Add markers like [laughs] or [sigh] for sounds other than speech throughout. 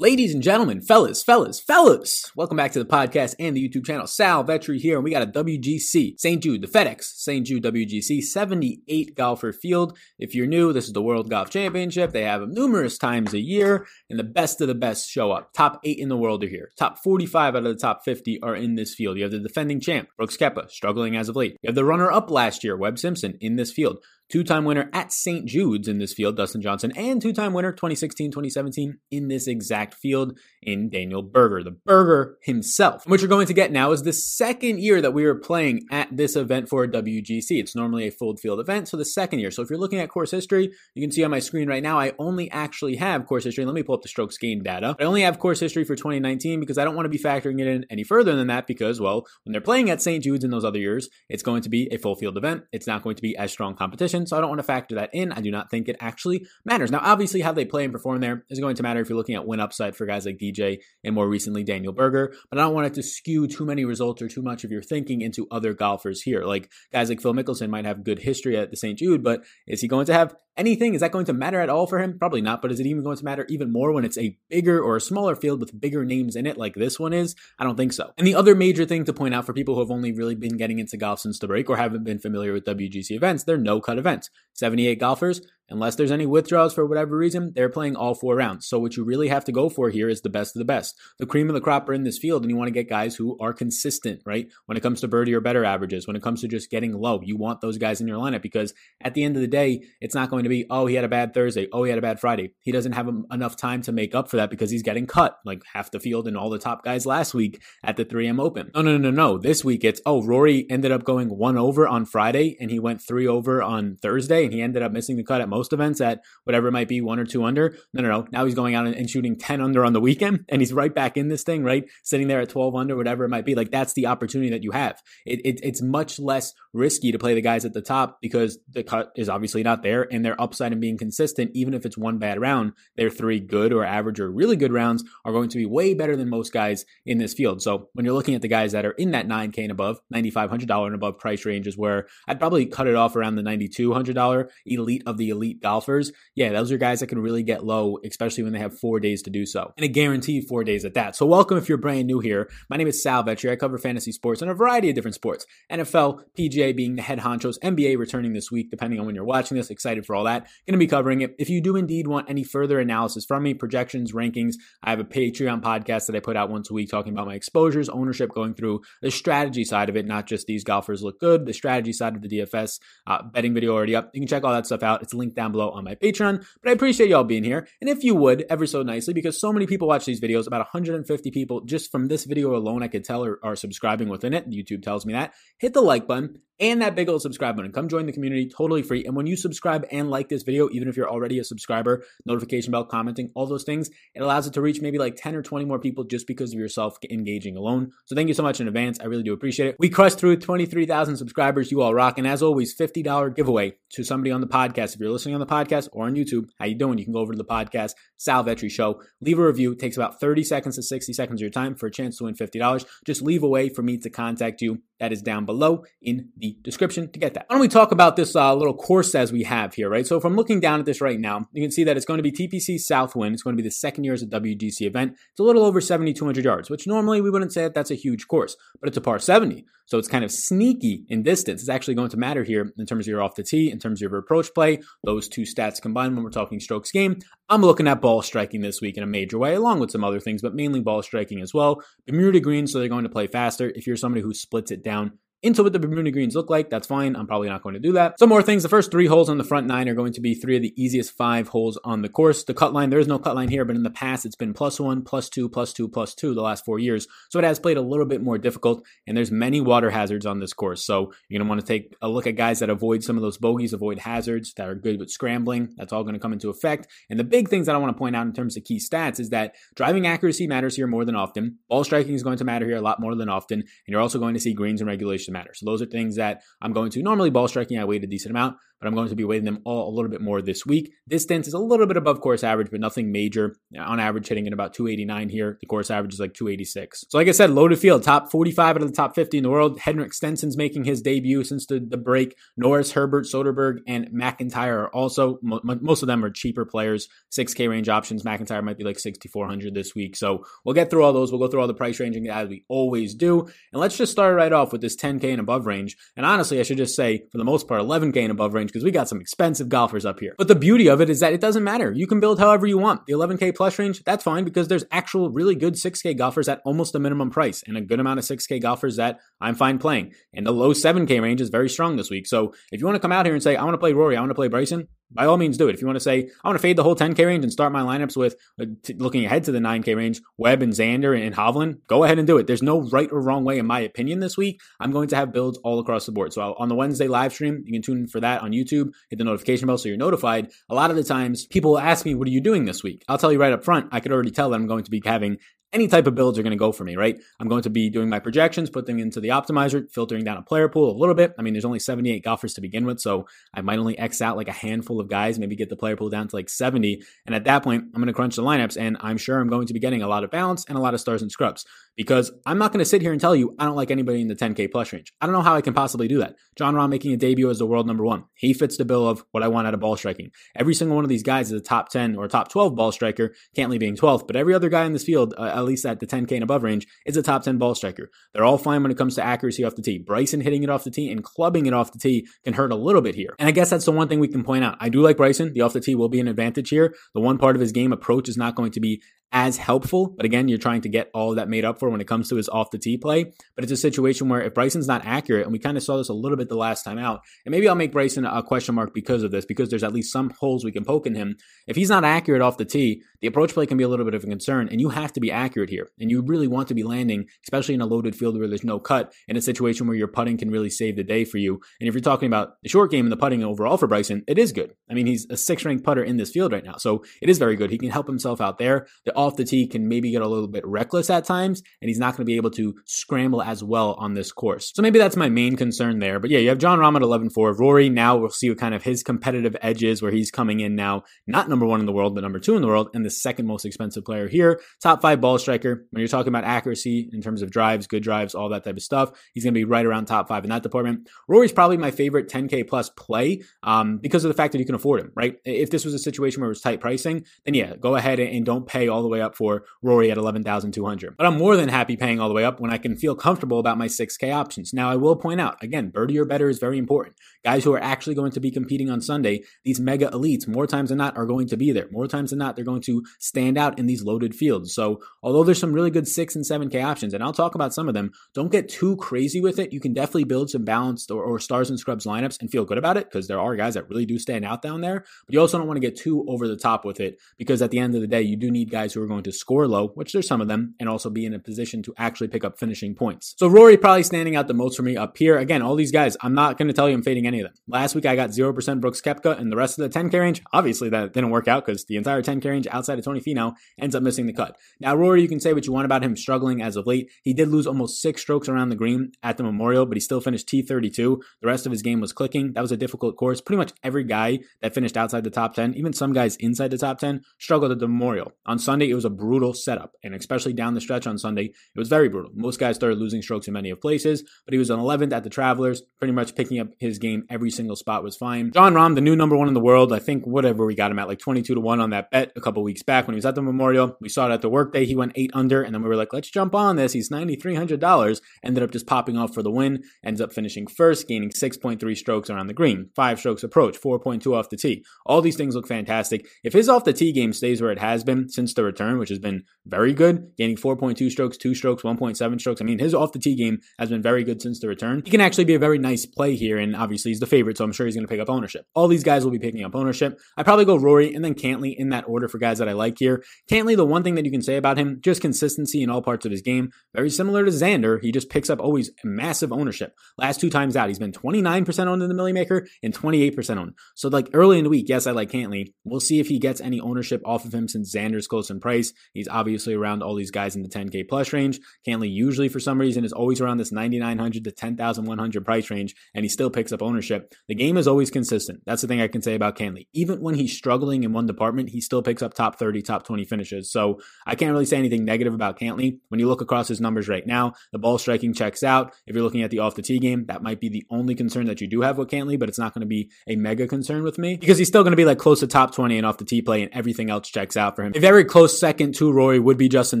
Ladies and gentlemen, fellas, fellas, fellas, welcome back to the podcast and the YouTube channel. Sal Vetri here, and we got a WGC St. Jude, the FedEx St. Jude WGC 78 golfer field. If you're new, this is the World Golf Championship. They have them numerous times a year, and the best of the best show up. Top eight in the world are here. Top 45 out of the top 50 are in this field. You have the defending champ, Brooks Koepka, struggling as of late. You have the runner up last year, Webb Simpson, in this field two time winner at St. Jude's in this field, Dustin Johnson, and two time winner 2016 2017 in this exact field in Daniel Berger, the Berger himself. What you're going to get now is the second year that we are playing at this event for WGC. It's normally a full field event, so the second year. So if you're looking at course history, you can see on my screen right now, I only actually have course history. Let me pull up the strokes gained data. I only have course history for 2019 because I don't want to be factoring it in any further than that because, well, when they're playing at St. Jude's in those other years, it's going to be a full field event. It's not going to be as strong competition so I don't want to factor that in. I do not think it actually matters. Now, obviously, how they play and perform there is going to matter if you're looking at win upside for guys like DJ and more recently Daniel Berger, but I don't want it to skew too many results or too much of your thinking into other golfers here. Like guys like Phil Mickelson might have good history at the St. Jude, but is he going to have anything? Is that going to matter at all for him? Probably not, but is it even going to matter even more when it's a bigger or a smaller field with bigger names in it like this one is? I don't think so. And the other major thing to point out for people who have only really been getting into golf since the break or haven't been familiar with WGC events, they're no cut events. 78 golfers, Unless there's any withdrawals for whatever reason, they're playing all four rounds. So what you really have to go for here is the best of the best. The cream of the crop are in this field, and you want to get guys who are consistent, right? When it comes to birdie or better averages, when it comes to just getting low, you want those guys in your lineup because at the end of the day, it's not going to be, oh, he had a bad Thursday, oh, he had a bad Friday. He doesn't have enough time to make up for that because he's getting cut like half the field and all the top guys last week at the 3M Open. No, no, no, no. This week it's, oh, Rory ended up going one over on Friday and he went three over on Thursday and he ended up missing the cut at most events at whatever it might be, one or two under. No, no, no. Now he's going out and, shooting 10 under on the weekend [laughs] and he's right back in this thing, right? Sitting there at 12 under, whatever it might be. Like that's the opportunity that you have. It, it, it's much less risky to play the guys at the top because the cut is obviously not there and their upside and being consistent, even if it's one bad round, their three good or average or really good rounds are going to be way better than most guys in this field. So when you're looking at the guys that are in that 9K and above, $9,500 and above price ranges where I'd probably cut it off around the $9,200 elite of the elite golfers, yeah, those are guys that can really get low, especially when they have four days to do so. And a guaranteed four days at that. So welcome if you're brand new here. My name is Sal Vetri. I cover fantasy sports and a variety of different sports. NFL, PGA being the head honchos, NBA returning this week, depending on when you're watching this. Excited for all that. Going to be covering it. If you do indeed want any further analysis from me, projections, rankings, I have a Patreon podcast that I put out once a week talking about my exposures, ownership, going through the strategy side of it, not just these golfers look good, the strategy side of the DFS uh, betting video already up. You can check all that stuff out. It's linked down below on my Patreon. But I appreciate y'all being here. And if you would, ever so nicely, because so many people watch these videos, about 150 people just from this video alone, I could tell are, are subscribing within it. YouTube tells me that. Hit the like button and that big old subscribe button. Come join the community, totally free. And when you subscribe and like this video, even if you're already a subscriber, notification bell, commenting, all those things, it allows it to reach maybe like 10 or 20 more people just because of yourself engaging alone. So thank you so much in advance. I really do appreciate it. We crushed through 23,000 subscribers. You all rock. And as always, $50 giveaway to somebody on the podcast. If you're listening on the podcast or on YouTube, how you doing? You can go over to the podcast, Sal Vetri Show. Leave a review. It takes about 30 seconds to 60 seconds of your time for a chance to win $50. Just leave a way for me to contact you. That is down below in the description to get that. Why don't we talk about this uh, little course as we have here, right? So if I'm looking down at this right now, you can see that it's going to be TPC Southwind. It's going to be the second year as a WGC event. It's a little over 7,200 yards, which normally we wouldn't say that that's a huge course, but it's a par 70. So it's kind of sneaky in distance. It's actually going to matter here in terms of your off the tee, in terms of your approach play, those two stats combined when we're talking strokes gained. I'm looking at ball striking this week in a major way, along with some other things, but mainly ball striking as well. Bermuda green, so they're going to play faster. If you're somebody who splits it down into what the Bermuda greens look like. That's fine. I'm probably not going to do that. Some more things. The first three holes on the front nine are going to be three of the easiest five holes on the course. The cut line, there is no cut line here, but in the past it's been plus one, plus two, plus two, plus two the last four years. So it has played a little bit more difficult, and there's many water hazards on this course. So you're going to want to take a look at guys that avoid some of those bogeys, avoid hazards that are good with scrambling. That's all going to come into effect. And the big things that I want to point out in terms of key stats is that driving accuracy matters here more than often. Ball striking is going to matter here a lot more than often. And you're also going to see greens and regulation matter. So those are things that I'm going to normally ball striking. I weight a decent amount but I'm going to be weighting them all a little bit more this week. Distance is a little bit above course average, but nothing major. On average, hitting at about 289 here. The course average is like 286. So, like I said, loaded field, top 45 out of the top 50 in the world. Henrik Stenson's making his debut since the, the break. Norris, Herbert, Soderberg, and MacIntyre are also, most of them are cheaper players, 6K range options. MacIntyre might be like 6,400 this week. So, we'll get through all those. We'll go through all the price ranging as we always do. And let's just start right off with this 10K and above range. And honestly, I should just say, for the most part, 11K and above range because we got some expensive golfers up here. But the beauty of it is that it doesn't matter. You can build however you want. The 11K plus range, that's fine because there's actual really good 6K golfers at almost a minimum price and a good amount of 6K golfers that I'm fine playing. And the low 7K range is very strong this week. So if you want to come out here and say, I want to play Rory, I want to play Bryson, by all means do it. If you want to say, I want to fade the whole 10K range and start my lineups with uh, t- looking ahead to the 9K range, Webb and Xander and, and Hovland, go ahead and do it. There's no right or wrong way, in my opinion, this week. I'm going to have builds all across the board. So I'll, on the Wednesday live stream, you can tune in for that on YouTube, hit the notification bell so you're notified. A lot of the times, people will ask me, What are you doing this week? I'll tell you right up front, I could already tell that I'm going to be having any type of builds are going to go for me, right? I'm going to be doing my projections, put them into the optimizer, filtering down a player pool a little bit. I mean, there's only 78 golfers to begin with, so I might only X out like a handful of guys, maybe get the player pool down to like 70. And at that point, I'm going to crunch the lineups, and I'm sure I'm going to be getting a lot of balance and a lot of stars and scrubs because I'm not going to sit here and tell you I don't like anybody in the 10K plus range. I don't know how I can possibly do that. Jon Rahm making a debut as the world number one. He fits the bill of what I want out of ball striking. Every single one of these guys is a top 10 or top 12 ball striker, Cantlay being 12th, but every other guy in this field, uh, at least at the 10K and above range, is a top 10 ball striker. They're all fine when it comes to accuracy off the tee. Bryson hitting it off the tee and clubbing it off the tee can hurt a little bit here. And I guess that's the one thing we can point out. I do like Bryson. The off the tee will be an advantage here. The one part of his game approach is not going to be as helpful. But again, you're trying to get all that made up for when it comes to his off the tee play. But it's a situation where if Bryson's not accurate, and we kind of saw this a little bit the last time out, and maybe I'll make Bryson a question mark because of this, because there's at least some holes we can poke in him. If he's not accurate off the tee, the approach play can be a little bit of a concern, and you have to be accurate here. And you really want to be landing, especially in a loaded field where there's no cut, in a situation where your putting can really save the day for you. And if you're talking about the short game and the putting overall for Bryson, it is good. I mean, he's a six ranked putter in this field right now, so it is very good. He can help himself out there. The off the tee can maybe get a little bit reckless at times, and he's not going to be able to scramble as well on this course. So maybe that's my main concern there. But yeah, you have Jon Rahm at 11 4. Rory, now we'll see what kind of his competitive edge is, where he's coming in now, not number one in the world, but number two in the world, and the second most expensive player here. Top five ball striker. When you're talking about accuracy in terms of drives, good drives, all that type of stuff, he's going to be right around top five in that department. Rory's probably my favorite 10K plus play um, because of the fact that you can afford him, right? If this was a situation where it was tight pricing, then yeah, go ahead and don't pay all the way up for Rory at 11,200. But I'm more than happy paying all the way up when I can feel comfortable about my 6K options. Now, I will point out, again, birdie or better is very important. Guys who are actually going to be competing on Sunday, these mega elites, more times than not, are going to be there. More times than not, they're going to stand out in these loaded fields. So, although there's some really good 6 and 7K options, and I'll talk about some of them, don't get too crazy with it. You can definitely build some balanced or, or stars and scrubs lineups and feel good about it because there are guys that really do stand out down there. But you also don't want to get too over the top with it because at the end of the day, you do need guys who are going to score low, which there's some of them, and also be in a position to actually pick up finishing points. So Rory probably standing out the most for me up here. Again, all these guys, I'm not going to tell you I'm fading any of them. Last week I got 0% Brooks Koepka and the rest of the 10K range. Obviously that didn't work out because the entire 10K range outside of Tony Finau ends up missing the cut. Now Rory, you can say what you want about him struggling as of late. He did lose almost six strokes around the green at the Memorial, but he still finished T32. The rest of his game was clicking. That was a difficult course. Pretty much every guy that finished outside the top 10, even some guys inside the top 10, struggled at the Memorial. On Sunday, it was a brutal setup, and especially down the stretch on Sunday, it was very brutal. Most guys started losing strokes in many of places, but he was on 11th at the Travelers, pretty much picking up his game. Every single spot was fine. Jon Rahm, the new number one in the world, I think whatever we got him at, like 22 to 1 on that bet a couple weeks back when he was at the Memorial. We saw it at the workday. He went eight under, and then we were like, let's jump on this. He's $9,300. Ended up just popping off for the win. Ends up finishing first, gaining 6.3 strokes around the green, five strokes approach, 4.2 off the tee. All these things look fantastic. If his off the tee game stays where it has been since the return, which has been very good, gaining 4.2 strokes, two strokes, 1.7 strokes. I mean, his off the tee game has been very good since the return. He can actually be a very nice play here, and obviously he's the favorite, so I'm sure he's going to pick up ownership. All these guys will be picking up ownership. I probably go Rory and then Cantlay in that order for guys that I like here. Cantlay, the one thing that you can say about him, just consistency in all parts of his game. Very similar to Xander, he just picks up always massive ownership. Last two times out, he's been 29% owned in the Milly Maker and 28% owned. So like early in the week, yes, I like Cantlay. We'll see if he gets any ownership off of him since Xander's close in price price. He's obviously around all these guys in the 10K plus range. Cantlay usually, for some reason, is always around this 9,900 to 10,100 price range, and he still picks up ownership. The game is always consistent. That's the thing I can say about Cantlay. Even when he's struggling in one department, he still picks up top 30, top 20 finishes. So I can't really say anything negative about Cantlay. When you look across his numbers right now, the ball striking checks out. If you're looking at the off the tee game, that might be the only concern that you do have with Cantlay, but it's not going to be a mega concern with me because he's still going to be like close to top 20 and off the tee play and everything else checks out for him. Very close second to Rory would be Justin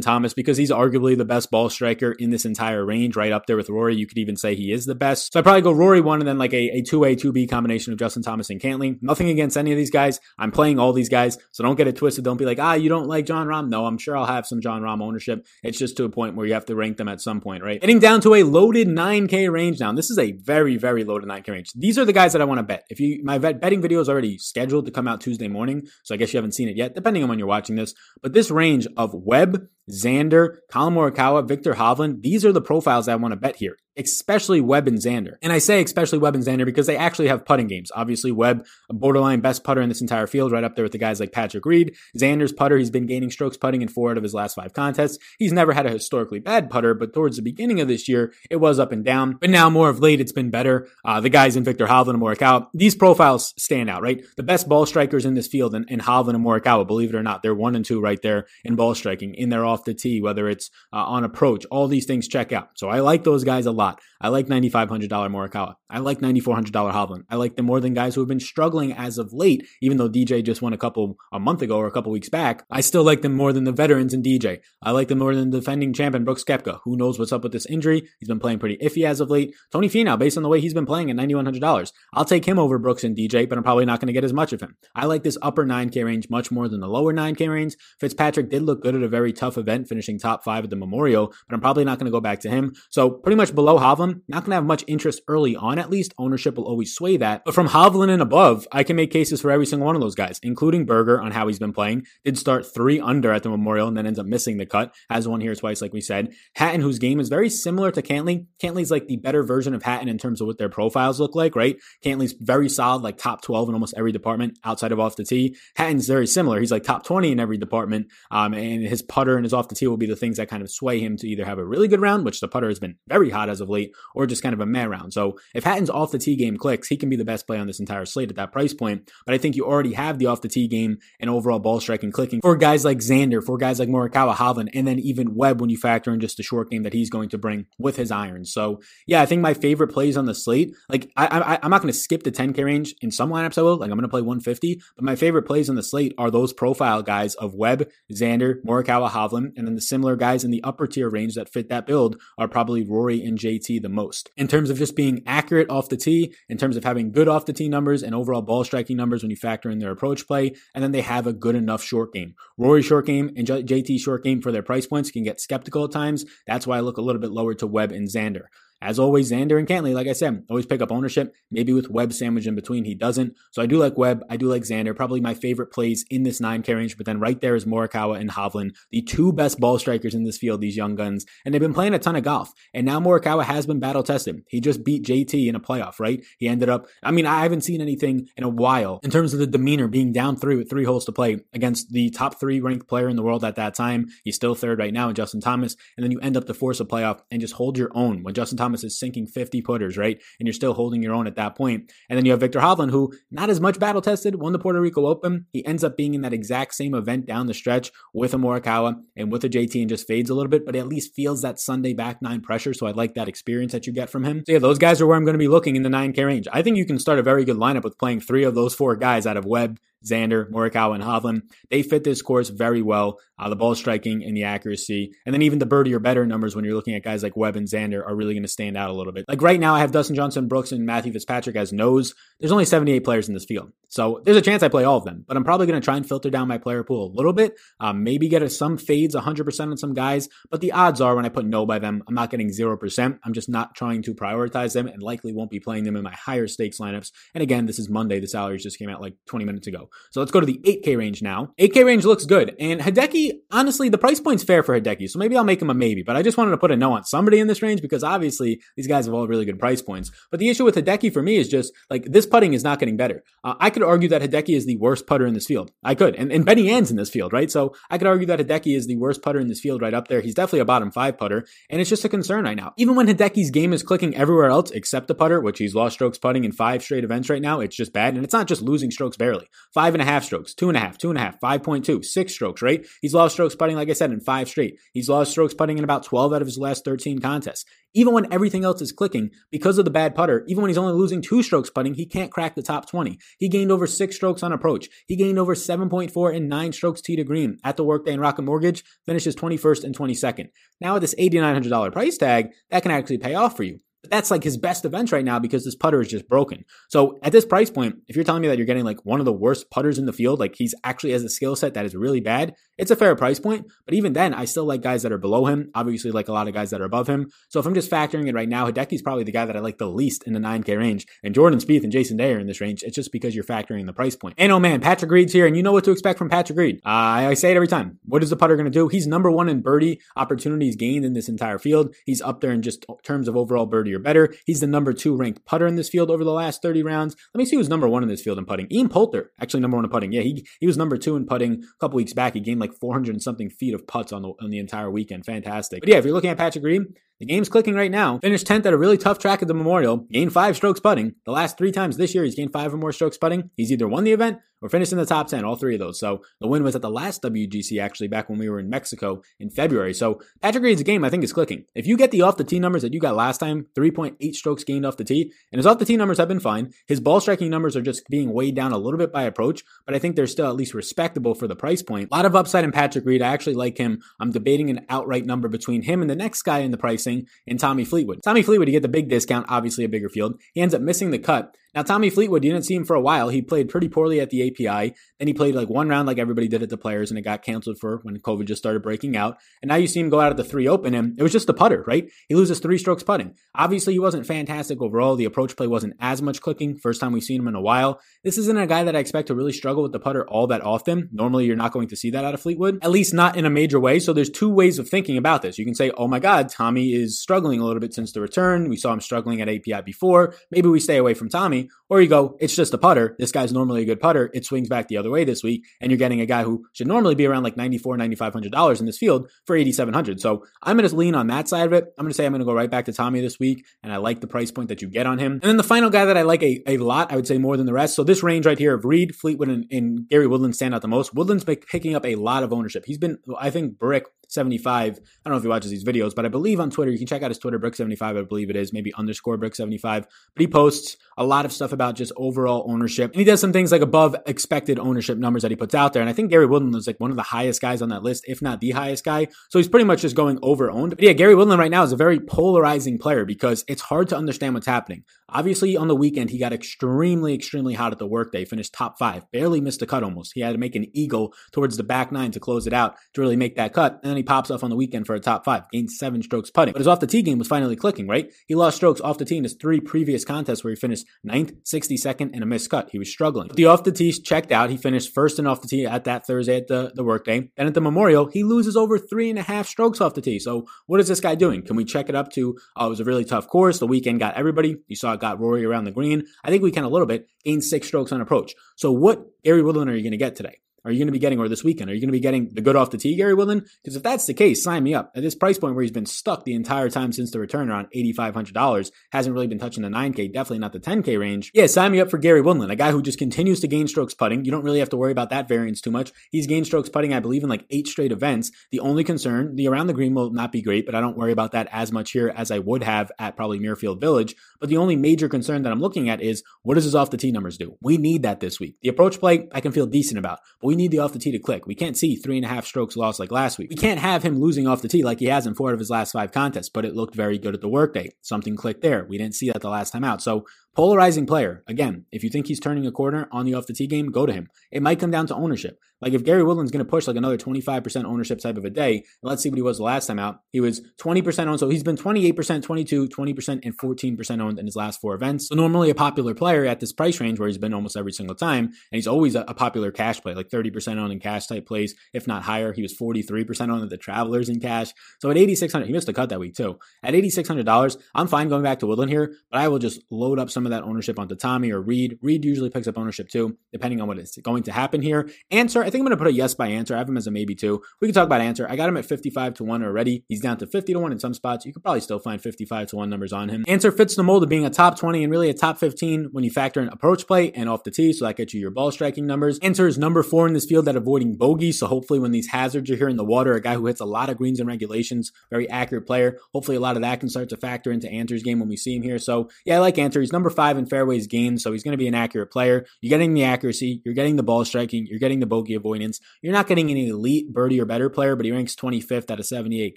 Thomas because he's arguably the best ball striker in this entire range, right up there with Rory. You could even say he is the best. So I'd probably go Rory one and then like a, a 2A, 2B combination of Justin Thomas and Cantlay. Nothing against any of these guys. I'm playing all these guys, so don't get it twisted. Don't be like, ah, you don't like Jon Rahm. No, I'm sure I'll have some Jon Rahm ownership. It's just to a point where you have to rank them at some point, right? Getting down to a loaded 9K range now. This is a very, very loaded 9K range. These are the guys that I want to bet. If you, my betting video is already scheduled to come out Tuesday morning, so I guess you haven't seen it yet, depending on when you're watching this. But this range of Webb, Xander, Collin Morikawa, Viktor Hovland, these are the profiles I want to bet here especially Webb and Xander. And I say especially Webb and Xander because they actually have putting games. Obviously, Webb, borderline best putter in this entire field, right up there with the guys like Patrick Reed. Xander's putter, he's been gaining strokes putting in four out of his last five contests. He's never had a historically bad putter, but towards the beginning of this year, it was up and down. But now, more of late, it's been better. Uh, the guys in Viktor Hovland and Morikawa, these profiles stand out, right? The best ball strikers in this field, and, and Hovland and Morikawa, believe it or not, they're one and two right there in ball striking, in their off the tee, whether it's uh, on approach. All these things check out. So I like those guys a lot. I like $9,500 Morikawa. I like $9,400 Hovland. I like them more than guys who have been struggling as of late, even though DJ just won a couple, a month ago or a couple weeks back. I still like them more than the veterans in DJ. I like them more than the defending champion Brooks Koepka. Who knows what's up with this injury? He's been playing pretty iffy as of late. Tony Finau, based on the way he's been playing at $9,100. I'll take him over Brooks and DJ, but I'm probably not going to get as much of him. I like this upper 9K range much more than the lower 9K range. Fitzpatrick did look good at a very tough event, finishing top five at the Memorial, but I'm probably not going to go back to him. So pretty much below Hovland, not going to have much interest early on, at least. Ownership will always sway that. But from Hovland and above, I can make cases for every single one of those guys, including Berger on how he's been playing. Did start three under at the Memorial and then ends up missing the cut. Has one here twice, like we said. Hatton, whose game is very similar to Cantlay. Cantlay's like the better version of Hatton in terms of what their profiles look like, right? Cantlay's very solid, like top 12 in almost every department outside of off the tee. Hatton's very similar. He's like top 20 in every department. Um, and his putter and his off the tee will be the things that kind of sway him to either have a really good round, which the putter has been very hot as of late, or just kind of a meh round. So if Hatton's off the tee game clicks, he can be the best play on this entire slate at that price point. But I think you already have the off the tee game and overall ball striking clicking for guys like Xander, for guys like Morikawa, Hovland, and then even Webb when you factor in just the short game that he's going to bring with his irons. So yeah, I think my favorite plays on the slate, like I, I I'm not going to skip the 10k range in some lineups. I will, like I'm going to play 150, but my favorite plays on the slate are those profile guys of Webb, Xander, Morikawa, Hovland, and then the similar guys in the upper tier range that fit that build are probably Rory and JT the most in terms of just being accurate off the tee, in terms of having good off the tee numbers and overall ball striking numbers when you factor in their approach play, and then they have a good enough short game. Rory short game and JT short game for their price points can get skeptical at times. That's why I look a little bit lower to Webb and Xander. As always, Xander and Cantlay, like I said, always pick up ownership. Maybe with Webb sandwich in between, he doesn't. So I do like Webb. I do like Xander. Probably my favorite plays in this 9K range. But then right there is Morikawa and Hovland, the two best ball strikers in this field, these young guns. And they've been playing a ton of golf. And now Morikawa has been battle tested. He just beat JT in a playoff, right? He ended up, I mean, I haven't seen anything in a while in terms of the demeanor being down three with three holes to play against the top three ranked player in the world at that time. He's still third right now in Justin Thomas. And then you end up to force a playoff and just hold your own when Justin Thomas is sinking 50 putters, right? And you're still holding your own at that point. And then you have Viktor Hovland, who not as much battle tested, won the Puerto Rico Open. He ends up being in that exact same event down the stretch with a Morikawa and with a JT and just fades a little bit, but at least feels that Sunday back nine pressure. So I like that experience that you get from him. So yeah, those guys are where I'm going to be looking in the 9K range. I think you can start a very good lineup with playing three of those four guys out of Webb, Xander, Morikawa, and Hovland. They fit this course very well. Uh, the ball striking and the accuracy. And then even the birdie or better numbers when you're looking at guys like Webb and Xander are really going to stand out a little bit. Like right now, I have Dustin Johnson, Brooks, and Matthew Fitzpatrick as nose. There's only 78 players in this field. So there's a chance I play all of them, but I'm probably going to try and filter down my player pool a little bit. Um, maybe get some fades 100% on some guys, but the odds are when I put no by them, I'm not getting 0%. I'm just not trying to prioritize them and likely won't be playing them in my higher stakes lineups. And again, this is Monday. The salaries just came out like 20 minutes ago. So let's go to the 8K range now. 8K range looks good. And Hideki, honestly, the price point's fair for Hideki. So maybe I'll make him a maybe, but I just wanted to put a no on somebody in this range because obviously these guys have all really good price points. But the issue with Hideki for me is just like this putting is not getting better. Uh, I could could argue that Hideki is the worst putter in this field. I could. And, and Benny Ann's in this field, right? So I could argue that Hideki is the worst putter in this field right up there. He's definitely a bottom five putter. And it's just a concern right now. Even when Hideki's game is clicking everywhere else except the putter, which he's lost strokes putting in five straight events right now, it's just bad. And it's not just losing strokes barely. Five and a half strokes, two and a half, two and a half, 5.2, six strokes, right? He's lost strokes putting, like I said, in five straight. He's lost strokes putting in about 12 out of his last 13 contests. Even when everything else is clicking, because of the bad putter, even when he's only losing two strokes putting, he can't crack the top 20. He gained over six strokes on approach. He gained over 7.4 and nine strokes tee to green at the workday in Rocket Mortgage, finishes 21st and 22nd. Now with this $8,900 price tag, that can actually pay off for you. But that's like his best events right now because this putter is just broken. So at this price point, if you're telling me that you're getting like one of the worst putters in the field, like he's actually has a skill set that is really bad, it's a fair price point. But even then, I still like guys that are below him. Obviously, like a lot of guys that are above him. So if I'm just factoring it right now, Hideki's probably the guy that I like the least in the 9K range. And Jordan Spieth and Jason Day are in this range. It's just because you're factoring the price point. And oh man, Patrick Reed's here, and you know what to expect from Patrick Reed. Uh, I say it every time. What is the putter going to do? He's number one in birdie opportunities gained in this entire field. He's up there in just terms of overall birdie or better. He's the number two ranked putter in this field over the last 30 rounds. Let me see who's number one in this field in putting. Ian Poulter, actually number one in putting. Yeah, he, he was number two in putting a couple weeks back. He gained like 400 and something feet of putts on the, on the entire weekend. Fantastic. But yeah, if you're looking at Patrick Reed, the game's clicking right now. Finished 10th at a really tough track at the Memorial. Gained five strokes putting. The last three times this year, he's gained five or more strokes putting. He's either won the event or finished in the top 10, all three of those. So the win was at the last WGC, actually, back when we were in Mexico in February. So Patrick Reed's game, I think, is clicking. If you get the off the tee numbers that you got last time, 3.8 strokes gained off the tee, and his off the tee numbers have been fine. His ball striking numbers are just being weighed down a little bit by approach, but I think they're still at least respectable for the price point. A lot of upside in Patrick Reed. I actually like him. I'm debating an outright number between him and the next guy in the pricing in Tommy Fleetwood. Tommy Fleetwood, you get the big discount, obviously a bigger field. He ends up missing the cut. Now, Tommy Fleetwood, you didn't see him for a while. He played pretty poorly at the API. Then he played like one round like everybody did at the players, and it got canceled for when COVID just started breaking out. And now you see him go out at the three open, and it was just a putter, right? He loses three strokes putting. Obviously, he wasn't fantastic overall. The approach play wasn't as much clicking. First time we've seen him in a while. This isn't a guy that I expect to really struggle with the putter all that often. Normally, you're not going to see that out of Fleetwood, at least not in a major way. So there's two ways of thinking about this. You can say, oh my God, Tommy is struggling a little bit since the return. We saw him struggling at API before. Maybe we stay away from Tommy. Or you go, it's just a putter. This guy's normally a good putter. It swings back the other way this week, and you're getting a guy who should normally be around like $94, $9,500 in this field for 8700 So I'm going to lean on that side of it. I'm going to say I'm going to go right back to Tommy this week, and I like the price point that you get on him. And then the final guy that I like a, a lot, I would say more than the rest. So this range right here of Reed, Fleetwood, and, and Gary Woodland stand out the most. Woodland's picking up a lot of ownership. He's been, I think, Brick 75. I don't know if he watches these videos, but I believe on Twitter, you can check out his Twitter, Brick75, I believe it is, maybe underscore Brick75. But he posts a lot of stuff about just overall ownership. And he does some things like above expected ownership numbers that he puts out there. And I think Gary Woodland is like one of the highest guys on that list, if not the highest guy. So he's pretty much just going over owned. But yeah, Gary Woodland right now is a very polarizing player because it's hard to understand what's happening. Obviously, on the weekend, he got extremely, extremely hot at the workday, finished top five, barely missed a cut almost. He had to make an eagle towards the back nine to close it out to really make that cut. And then he pops off on the weekend for a top five, gained seven strokes putting. But his off the tee game was finally clicking, right? He lost strokes off the tee in his three previous contests where he finished ninth, 62nd, and a missed cut. He was struggling. But the off the tee checked out. He finished first and off the tee at that Thursday at the, the workday. Then at the Memorial, he loses over three and a half strokes off the tee. So what is this guy doing? Can we check it up to, oh, it was a really tough course. The weekend got everybody. You saw got Rory around the green. I think we can a little bit, gain six strokes on approach. So what Gary Woodland are you going to get today? Are you going to be getting, or this weekend, are you going to be getting the good off the tee, Gary Woodland? Because if that's the case, sign me up. At this price point where he's been stuck the entire time since the return around $8,500, hasn't really been touching the 9K, definitely not the 10K range. Yeah, sign me up for Gary Woodland, a guy who just continues to gain strokes putting. You don't really have to worry about that variance too much. He's gained strokes putting, I believe, in like eight straight events. The only concern, the around the green will not be great, but I don't worry about that as much here as I would have at probably Muirfield Village. But the only major concern that I'm looking at is what does his off the tee numbers do? We need that this week. The approach play, I can feel decent about, but we need the off the tee to click. We can't see three and a half strokes lost like last week. We can't have him losing off the tee like he has in four of his last five contests, but it looked very good at the workday. Something clicked there. We didn't see that the last time out. So Polarizing player. Again, if you think he's turning a corner on the off the tee game, go to him. It might come down to ownership. Like if Gary Woodland's going to push like another 25% ownership type of a day, let's see what he was the last time out. He was 20% owned. So he's been 28%, 22, 20%, and 14% owned in his last four events. So normally a popular player at this price range where he's been almost every single time, and he's always a, a popular cash play, like 30 30% on in cash type plays, if not higher. He was 43% on the Travelers in cash. So at 8600 he missed a cut that week too. At $8,600, I'm fine going back to Woodland here, but I will just load up some of that ownership onto Tommy or Reed. Reed usually picks up ownership too, depending on what is going to happen here. Ancer, I think I'm going to put a yes by Ancer. I have him as a maybe too. We can talk about Ancer. I got him at 55 to 1 already. He's down to 50 to 1 in some spots. You could probably still find 55 to 1 numbers on him. Ancer fits the mold of being a top 20 and really a top 15 when you factor in approach play and off the tee. So that gets you your ball striking numbers. Ancer is number four in this field at avoiding bogey. So hopefully when these hazards are here in the water, a guy who hits a lot of greens and regulations, very accurate player. Hopefully a lot of that can start to factor into Ancer's game when we see him here. So yeah, I like Ancer. He's number five in fairways gained. So he's going to be an accurate player. You're getting the accuracy. You're getting the ball striking. You're getting the bogey avoidance. You're not getting an elite birdie or better player, but he ranks 25th out of 78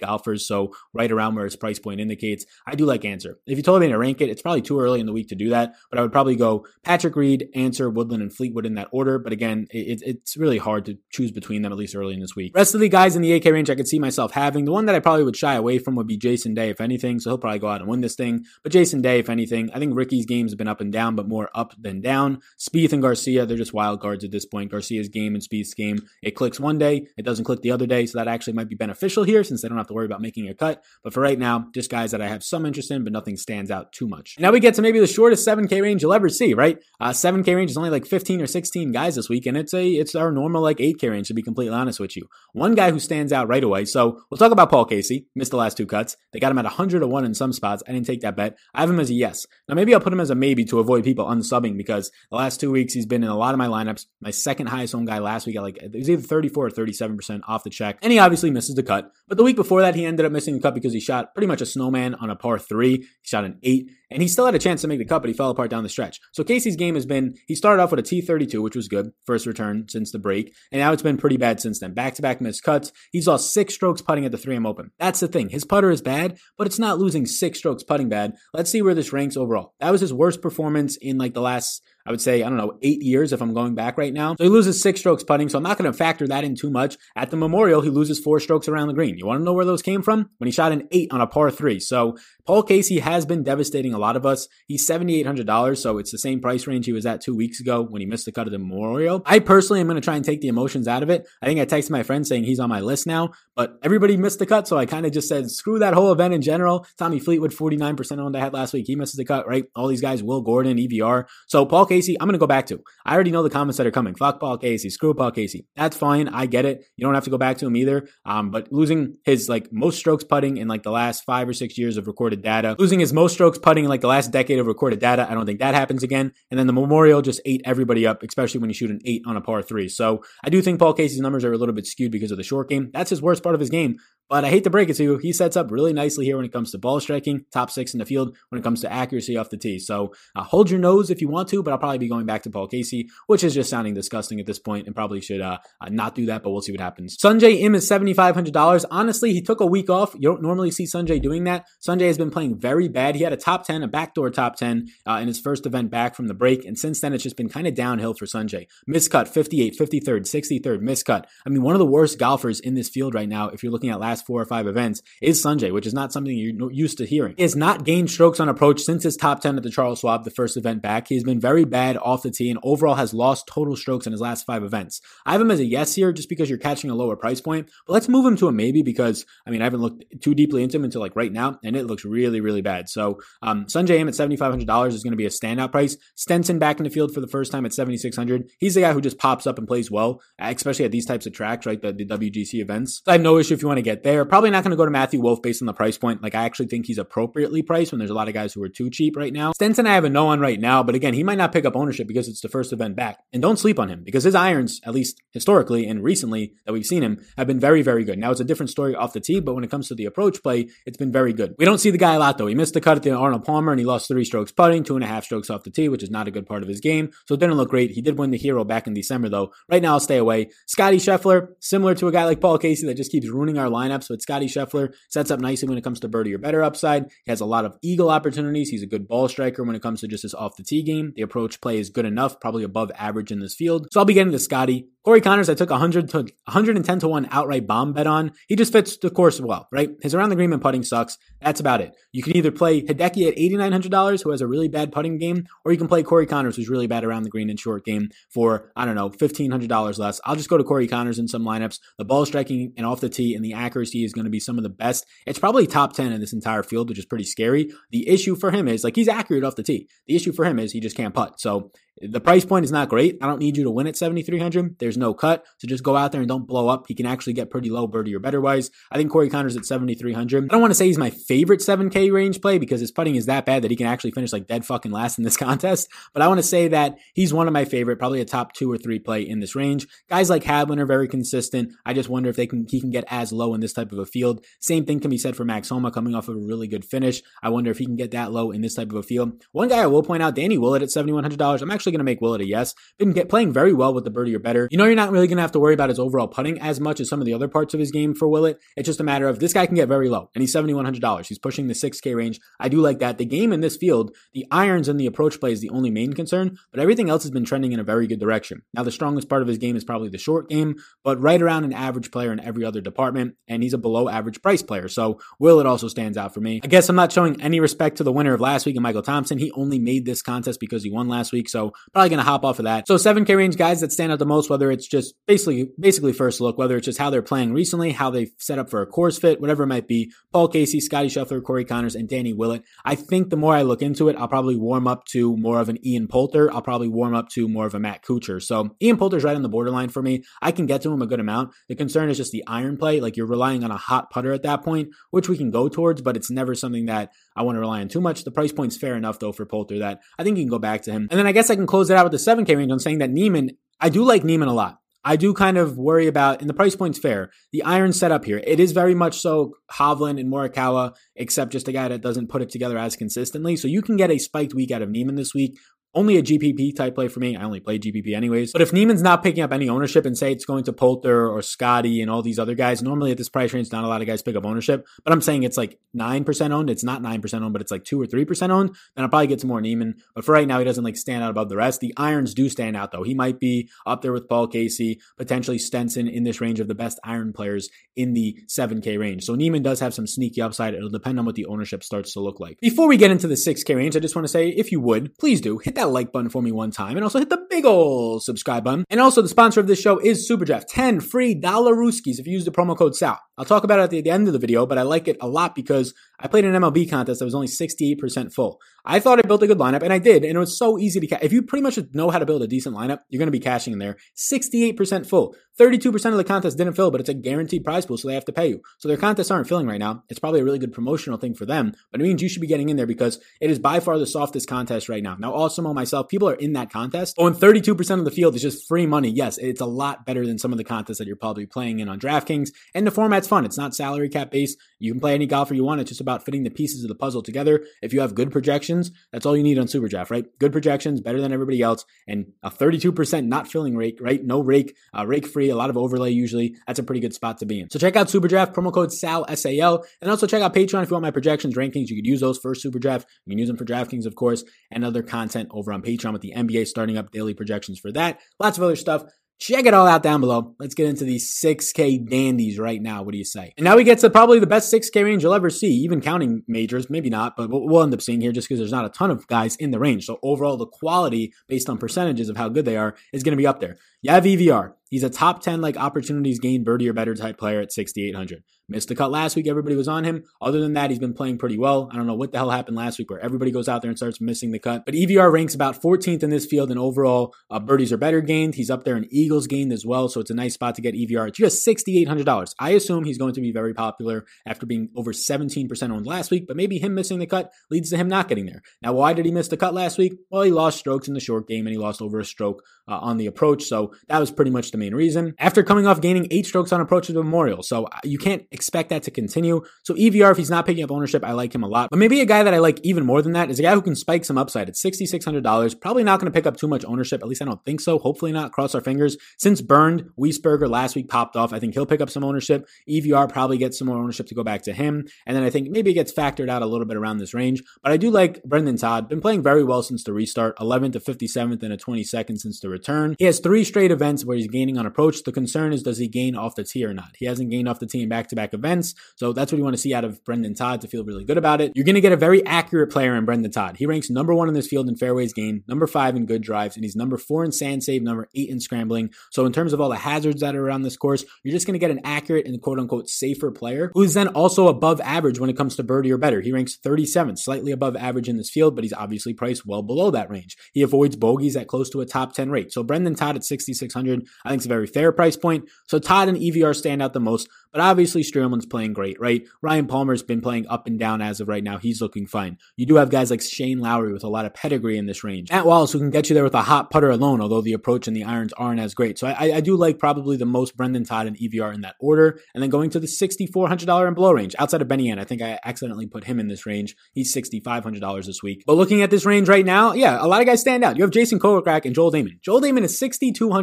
golfers. So right around where his price point indicates. I do like Ancer. If you told me to rank it, it's probably too early in the week to do that, but I would probably go Patrick Reed, Ancer Woodland, and Fleetwood in that order. But again, it, it's really hard to choose between them at least early in this week. Rest of the guys in the AK range, I could see myself having. The one that I probably would shy away from would be Jason Day, if anything. So he'll probably go out and win this thing. But Jason Day, if anything, I think Rickie's games have been up and down, but more up than down. Spieth and Garcia, they're just wild cards at this point. Garcia's game and Spieth's game, it clicks one day, it doesn't click the other day. So that actually might be beneficial here since they don't have to worry about making a cut. But for right now, just guys that I have some interest in, but nothing stands out too much. Now we get to maybe the shortest 7K range you'll ever see, right? Uh, 7K range is only like 15 or 16 guys this week, and it's a it's our normal like 8K range to be completely honest with you. One guy who stands out right away. So we'll talk about Paul Casey. Missed the last two cuts. They got him at 100 to one in some spots. I didn't take that bet. I have him as a yes. Now maybe I'll put him as a maybe to avoid people unsubbing because the last two weeks he's been in a lot of my lineups. My second highest owned guy last week got like it was either 34 or 37 percent off the check, and he obviously misses the cut. But the week before that, he ended up missing the cut because he shot pretty much a snowman on a par three. He shot an eight and he still had a chance to make the cut, but he fell apart down the stretch. So Casey's game has been, he started off with a T32, which was good, first return since the break, and now it's been pretty bad since then. Back to back missed cuts. He's lost six strokes putting at the 3M Open. That's the thing. His putter is bad, but it's not losing six strokes putting bad. Let's see where this ranks overall. That was his worst performance in like the last I would say, I don't know, eight years if I'm going back right now. So he loses six strokes putting, so I'm not going to factor that in too much. At the Memorial, he loses four strokes around the green. You want to know where those came from? When he shot an eight on a par three. So Paul Casey has been devastating a lot of us. He's $7,800, so it's the same price range he was at two weeks ago when he missed the cut of the Memorial. I personally am going to try and take the emotions out of it. I think I texted my friend saying he's on my list now, but everybody missed the cut, so I kind of just said, screw that whole event in general. Tommy Fleetwood, 49% on that had last week. He misses the cut, right? All these guys, Will Gordon, EVR. So Paul Casey, I'm going to go back to. I already know the comments that are coming. Fuck Paul Casey, screw Paul Casey. That's fine. I get it. You don't have to go back to him either. Um, but losing his like most strokes putting in like the last five or six years of recorded data, losing his most strokes putting in like the last decade of recorded data, I don't think that happens again. And then the Memorial just ate everybody up, especially when you shoot an eight on a par three. So I do think Paul Casey's numbers are a little bit skewed because of the short game. That's his worst part of his game. But I hate to break it to you, he sets up really nicely here when it comes to ball striking, top six in the field when it comes to accuracy off the tee. So uh, hold your nose if you want to, but I'll probably be going back to Paul Casey, which is just sounding disgusting at this point and probably should uh, uh, not do that, but we'll see what happens. Sungjae Im is $7,500. Honestly, he took a week off. You don't normally see Sungjae doing that. Sungjae has been playing very bad. He had a top 10, a backdoor top 10 uh, in his first event back from the break. And since then, it's just been kind of downhill for Sungjae. Miscut, 58, 53rd, 63rd, miscut. I mean, one of the worst golfers in this field right now, if you're looking at last four or five events, is Sungjae, which is not something you're used to hearing. He has not gained strokes on approach since his top 10 at the Charles Schwab, the first event back. He's been very bad off the tee and overall has lost total strokes in his last five events. I have him as a yes here just because you're catching a lower price point, but let's move him to a maybe because, I mean, I haven't looked too deeply into him until like right now, and it looks really, really bad. So, um, Sungjae Im at $7,500 is going to be a standout price. Stenson back in the field for the first time at 7,600. He's the guy who just pops up and plays well, especially at these types of tracks, right? The, the WGC events. I have no issue if you want to get there. Probably not going to go to Matthew Wolff based on the price point. Like, I actually think he's appropriately priced when there's a lot of guys who are too cheap right now. Stenson, I have a no on right now, but again, he might not pick up ownership because it's the first event back. And don't sleep on him because his irons, at least historically and recently that we've seen him, have been very, very good. Now it's a different story off the tee, but when it comes to the approach play, it's been very good. We don't see the guy a lot though. He missed the cut at the Arnold Palmer and he lost three strokes putting, two and a half strokes off the tee, which is not a good part of his game. So it didn't look great. He did win the hero back in December though. Right now I'll stay away. Scotty Scheffler, similar to a guy like Paul Casey that just keeps ruining our lineups, but Scotty Scheffler sets up nicely when it comes to birdie or better upside. He has a lot of eagle opportunities. He's a good ball striker when it comes to just his off the tee game. The approach play is good enough, probably above average in this field. So I'll be getting to Scotty Corey Conners, I took 100 to 110 to 1 outright bomb bet on. He just fits the course well, right? His around the green and putting sucks. That's about it. You can either play Hideki at $8,900, who has a really bad putting game, or you can play Corey Conners, who's really bad around the green and short game for, I don't know, $1,500 less. I'll just go to Corey Conners in some lineups. The ball striking and off the tee and the accuracy is going to be some of the best. It's probably top 10 in this entire field, which is pretty scary. The issue for him is like he's accurate off the tee. The issue for him is he just can't putt. So the price point is not great. I don't need you to win at 7,300. There's no cut. So just go out there and don't blow up. He can actually get pretty low birdie or better wise. I think Corey Conners at 7,300. I don't want to say he's my favorite 7K range play because his putting is that bad that he can actually finish like dead fucking last in this [laughs] contest. But I want to say that he's one of my favorite, probably a top two or three play in this range. Guys like Hadwin are very consistent. I just wonder if they can, he can get as low in this type of a field. Same thing can be said for Max Homa coming off of a really good finish. I wonder if he can get that low in this type of a field. One guy I will point out, Danny Willett at $7,100. I'm actually going to make Willett a yes. Been get, playing very well with the birdie or better. You know, you're not really going to have to worry about his overall putting as much as some of the other parts of his game for Willett. It's just a matter of this guy can get very low, and he's $7,100. He's pushing the 6K range. I do like that. The game in this field, the irons and the approach play is the only main concern, but everything else has been trending in a very good direction. Now, the strongest part of his game is probably the short game, but right around an average player in every other department, and he's a below average price player. So Willett also stands out for me. I guess I'm not showing any respect to the winner of last week, and Michael Thompson. He only made this contest because he won last week, so probably going to hop off of that. So 7K range guys that stand out the most, whether it's just basically basically first look, whether it's just how they're playing recently, how they've set up for a course fit, whatever it might be. Paul Casey, Scotty Scheffler, Corey Conners, and Danny Willett. I think the more I look into it, I'll probably warm up to more of an Ian Poulter. I'll probably warm up to more of a Matt Kuchar. So Ian Poulter's right on the borderline for me. I can get to him a good amount. The concern is just the iron play. Like you're relying on a hot putter at that point, which we can go towards, but it's never something that I want to rely on too much. The price point's fair enough though for Poulter that I think you can go back to him. And then I guess I can close it out with the 7K range on saying that Niemann, I do like Niemann a lot. I do kind of worry about, and the price point's fair, the iron setup here. It is very much so Hovland and Morikawa, except just a guy that doesn't put it together as consistently. So you can get a spiked week out of Niemann this week only a GPP type play for me. I only play GPP anyways. But if Niemann's not picking up any ownership and say it's going to Poulter or Scotty and all these other guys, normally at this price range, not a lot of guys pick up ownership. But I'm saying it's like 9% owned. It's not 9% owned, but it's like 2 or 3% owned. Then I'll probably get some more Niemann. But for right now, he doesn't like stand out above the rest. The irons do stand out though. He might be up there with Paul Casey, potentially Stenson in this range of the best iron players in the 7K range. So Niemann does have some sneaky upside. It'll depend on what the ownership starts to look like. Before we get into the 6K range, I just want to say, if you would, please do hit that like button for me one time and also hit the big ol' subscribe button. And also the sponsor of this show is SuperDraft. 10 free dollar rooskies if you use the promo code SAL. I'll talk about it at the, end of the video, but I like it a lot because I played an MLB contest that was only 68% full. I thought I built a good lineup, and I did, and it was so easy to cash. If you pretty much know how to build a decent lineup, you're going to be cashing in there. 68% full. 32% of the contest didn't fill, but it's a guaranteed prize pool, so they have to pay you. So their contests aren't filling right now. It's probably a really good promotional thing for them, but it means you should be getting in there because it is by far the softest contest right now. Now, Awesemo myself, people are in that contest. Oh, and 32% of the field is just free money. Yes, it's a lot better than some of the contests that you're probably playing in on DraftKings, and the format's fun. It's not salary cap based. You can play any golfer you want. It's just about fitting the pieces of the puzzle together. If you have good projections, that's all you need on SuperDraft, right? Good projections, better than everybody else, and a 32% not filling rate, right? No rake, uh, rake free, a lot of overlay usually. That's a pretty good spot to be in. So check out SuperDraft, promo code SAL, S-A-L, and also check out Patreon if you want my projections, rankings. You could use those for SuperDraft. You can use them for DraftKings, of course, and other content over on Patreon with the NBA starting up daily projections for that. Lots of other stuff. Check it all out down below. Let's get into these 6K dandies right now. What do you say? And now we get to probably the best 6K range you'll ever see, even counting majors. Maybe not, but we'll end up seeing here just because there's not a ton of guys in the range. So overall, the quality based on percentages of how good they are is going to be up there. You have EVR. He's a top 10 like opportunities gained birdie or better type player at 6,800. Missed the cut last week. Everybody was on him. Other than that, he's been playing pretty well. I don't know what the hell happened last week where everybody goes out there and starts missing the cut. But EVR ranks about 14th in this field and overall uh, birdies are better gained. He's up there in Eagles gained as well. So it's a nice spot to get EVR. It's just $6,800. I assume he's going to be very popular after being over 17% owned last week, but maybe him missing the cut leads to him not getting there. Now, why did he miss the cut last week? Well, he lost strokes in the short game and he lost over a stroke uh, on the approach. So that was pretty much the main reason. After coming off gaining eight strokes on approach to Memorial. So uh, you can't expect that to continue. So EVR, if he's not picking up ownership, I like him a lot. But maybe a guy that I like even more than that is a guy who can spike some upside at $6,600. Probably not going to pick up too much ownership. At least I don't think so. Hopefully not. Cross our fingers. Since Bernd, Wiesberger last week popped off. I think he'll pick up some ownership. EVR probably gets some more ownership to go back to him. And then I think maybe it gets factored out a little bit around this range. But I do like Brendan Todd. Been playing very well since the restart. 11th to 57th and a 22nd since the return. He has three straight events where he's gaining on approach. The concern is does he gain off the tee or not? He hasn't gained off the tee in back to back events. So that's what you want to see out of Brendan Todd to feel really good about it. You're going to get a very accurate player in Brendan Todd. He ranks number one in this field in fairways gained, number five in good drives, and he's number four in sand save, number eight in scrambling. So in terms of all the hazards that are around this course, you're just going to get an accurate and quote unquote safer player who's then also above average when it comes to birdie or better. He ranks 37th, slightly above average in this field, but he's obviously priced well below that range. He avoids bogeys at close to a top 10 rate. So Brendan Todd at 6,600, I think is a very fair price point. So Todd and EVR stand out the most, but obviously Streelman's playing great, right? Ryan Palmer's been playing up and down as of right now. He's looking fine. You do have guys like Shane Lowry with a lot of pedigree in this range. Matt Wallace, who can get you there with a hot putter alone, although the approach and the irons aren't as great. So I, I do like probably the most Brendan Todd and EVR in that order. And then going to the $6,400 and below range outside of Benny Ann. I think I accidentally put him in this range. He's $6,500 this week. But looking at this range right now, yeah, a lot of guys stand out. You have Jason Kokrak and Joel Dahmen. Joel Dahmen is $6,200.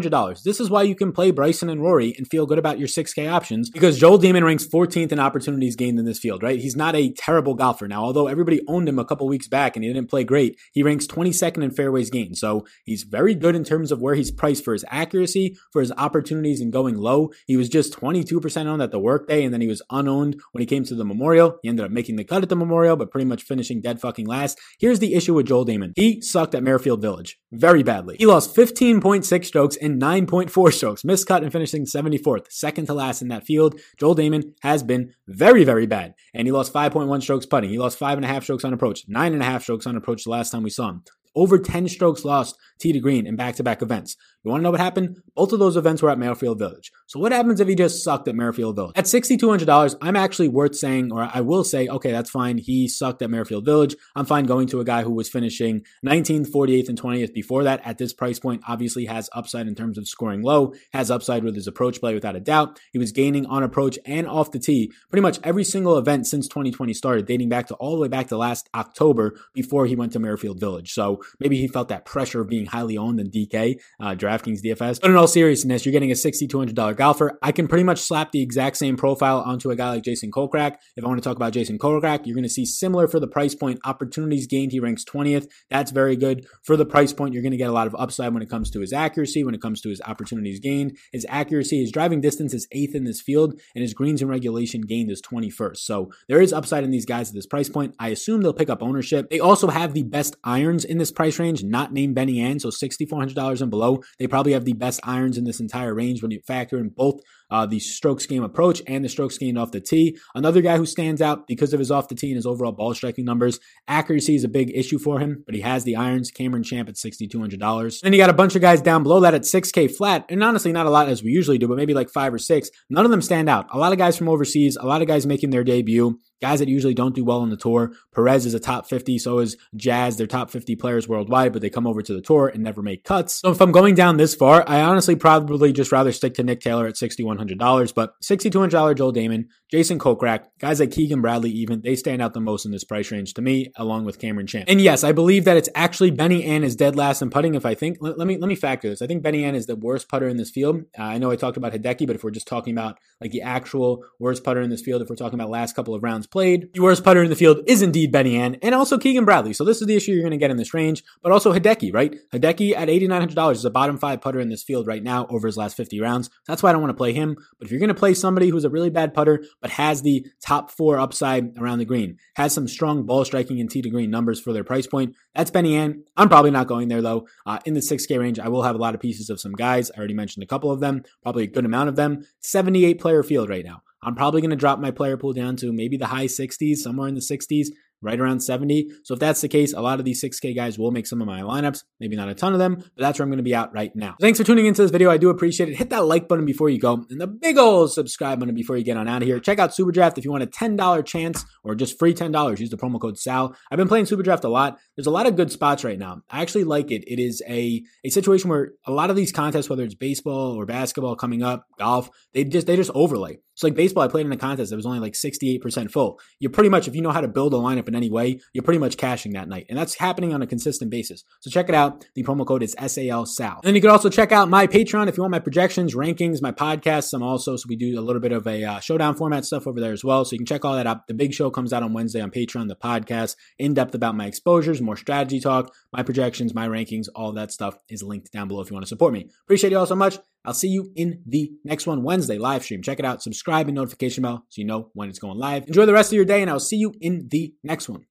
This is why you can play Bryson and Rory and feel good about your 6K options because Joel Dahmen ranks 14th in opportunities gained in this field, right? He's not a terrible golfer. Now, although everybody owned him a couple weeks back and he didn't play great, he ranks 22nd in fairways gained. So he's very good in terms of where he's priced for his accuracy, for his opportunities and going low. He was just 22% owned at the workday and then he was unowned when he came to the Memorial. He ended up making the cut at the Memorial, but pretty much finishing dead fucking last. Here's the issue with Joel Dahmen. He sucked at Muirfield Village very badly. He lost 15.6 strokes and 9.4 strokes, missed cut and finishing 74th, second to last in that field. Joel Dahmen has been very, very bad. And he lost 5.1 strokes putting. He lost five and a half strokes on approach, nine and a half strokes on approach the last time we saw him over 10 strokes lost tee to green in back to back events. You want to know what happened? Both of those events were at Muirfield Village. So what happens if he just sucked at Muirfield Village? At $6,200, I'm actually worth saying, or I will say, okay, that's fine. He sucked at Muirfield Village. I'm fine going to a guy who was finishing 19th, 48th, and 20th before that at this price point. Obviously has upside in terms of scoring low, has upside with his approach play without a doubt. He was gaining on approach and off the tee pretty much every single event since 2020 started, dating back to all the way back to last October before he went to Muirfield Village. So maybe he felt that pressure of being highly owned in DK, uh, DraftKings DFS. But in all seriousness, you're getting a $6,200 golfer. I can pretty much slap the exact same profile onto a guy like Jason Kokrak. If I want to talk about Jason Kokrak, you're going to see similar for the price point. Opportunities gained, he ranks 20th. That's very good. For the price point, you're going to get a lot of upside when it comes to his accuracy, when it comes to his opportunities gained. His accuracy, his driving distance is eighth in this field, and his greens and regulation gained is 21st. So there is upside in these guys at this price point. I assume they'll pick up ownership. They also have the best irons in this price range, not named Benny An, so $6,400 and below. They probably have the best irons in this entire range when you factor in both uh, the strokes gained approach and the strokes gained off the tee. Another guy who stands out because of his off the tee and his overall ball striking numbers. Accuracy is a big issue for him, but he has the irons. Cameron Champ at $6,200. Then you got a bunch of guys down below that at 6K flat, and honestly, not a lot as we usually do, but maybe like five or six. None of them stand out. A lot of guys from overseas, a lot of guys making their debut guys that usually don't do well on the tour. Perez is a top 50, so is Jazz. They're top 50 players worldwide, but they come over to the tour and never make cuts. So if I'm going down this far, I honestly probably just rather stick to Nick Taylor at $6,100, but $6,200 Joel Dahmen, Jason Kokrak, guys like Keegan Bradley even, they stand out the most in this price range to me, along with Cameron Champ. And yes, I believe that it's actually Benny An is dead last in putting. If I think, let, let me let me factor this. I think Benny An is the worst putter in this field. Uh, I know I talked about Hideki, but if we're just talking about like the actual worst putter in this field, if we're talking about last couple of rounds played, the worst putter in the field is indeed Benny An and also Keegan Bradley. So this is the issue you're going to get in this range, but also Hideki, right? Hideki at $8,900 is a bottom five putter in this field right now over his last 50 rounds. That's why I don't want to play him. But if you're going to play somebody who's a really bad putter, but has the top four upside around the green, has some strong ball striking and tee to green numbers for their price point, that's Benny An. I'm probably not going there though. Uh, in the 6K range, I will have a lot of pieces of some guys. I already mentioned a couple of them, probably a good amount of them. 78 player field right now. I'm probably going to drop my player pool down to maybe the high 60s, somewhere in the 60s right around 70. So if that's the case, a lot of these 6K guys will make some of my lineups. Maybe not a ton of them, but that's where I'm going to be out right now. Thanks for tuning into this video. I do appreciate it. Hit that like button before you go and the big old subscribe button before you get on out of here. Check out Super Draft if you want a $10 chance or just free $10. Use the promo code SAL. I've been playing Super Draft a lot. There's a lot of good spots right now. I actually like it. It is a, a situation where a lot of these contests, whether it's baseball or basketball coming up, golf, they just, they just overlay. So like baseball, I played in a contest that was only like 68% full. You're pretty much, if you know how to build a lineup in any way, you're pretty much cashing that night. And that's happening on a consistent basis. So check it out. The promo code is SAL SAL. And then you can also check out my Patreon if you want my projections, rankings, my podcasts. I'm also, so we do a little bit of a uh, showdown format stuff over there as well. So you can check all that out. The big show comes out on Wednesday on Patreon, the podcast, in depth about my exposures, more strategy talk, my projections, my rankings, all that stuff is linked down below if you want to support me. Appreciate you all so much. I'll see you in the next one Wednesday live stream. Check it out. Subscribe and notification bell so you know when it's going live. Enjoy the rest of your day, and I'll see you in the next one.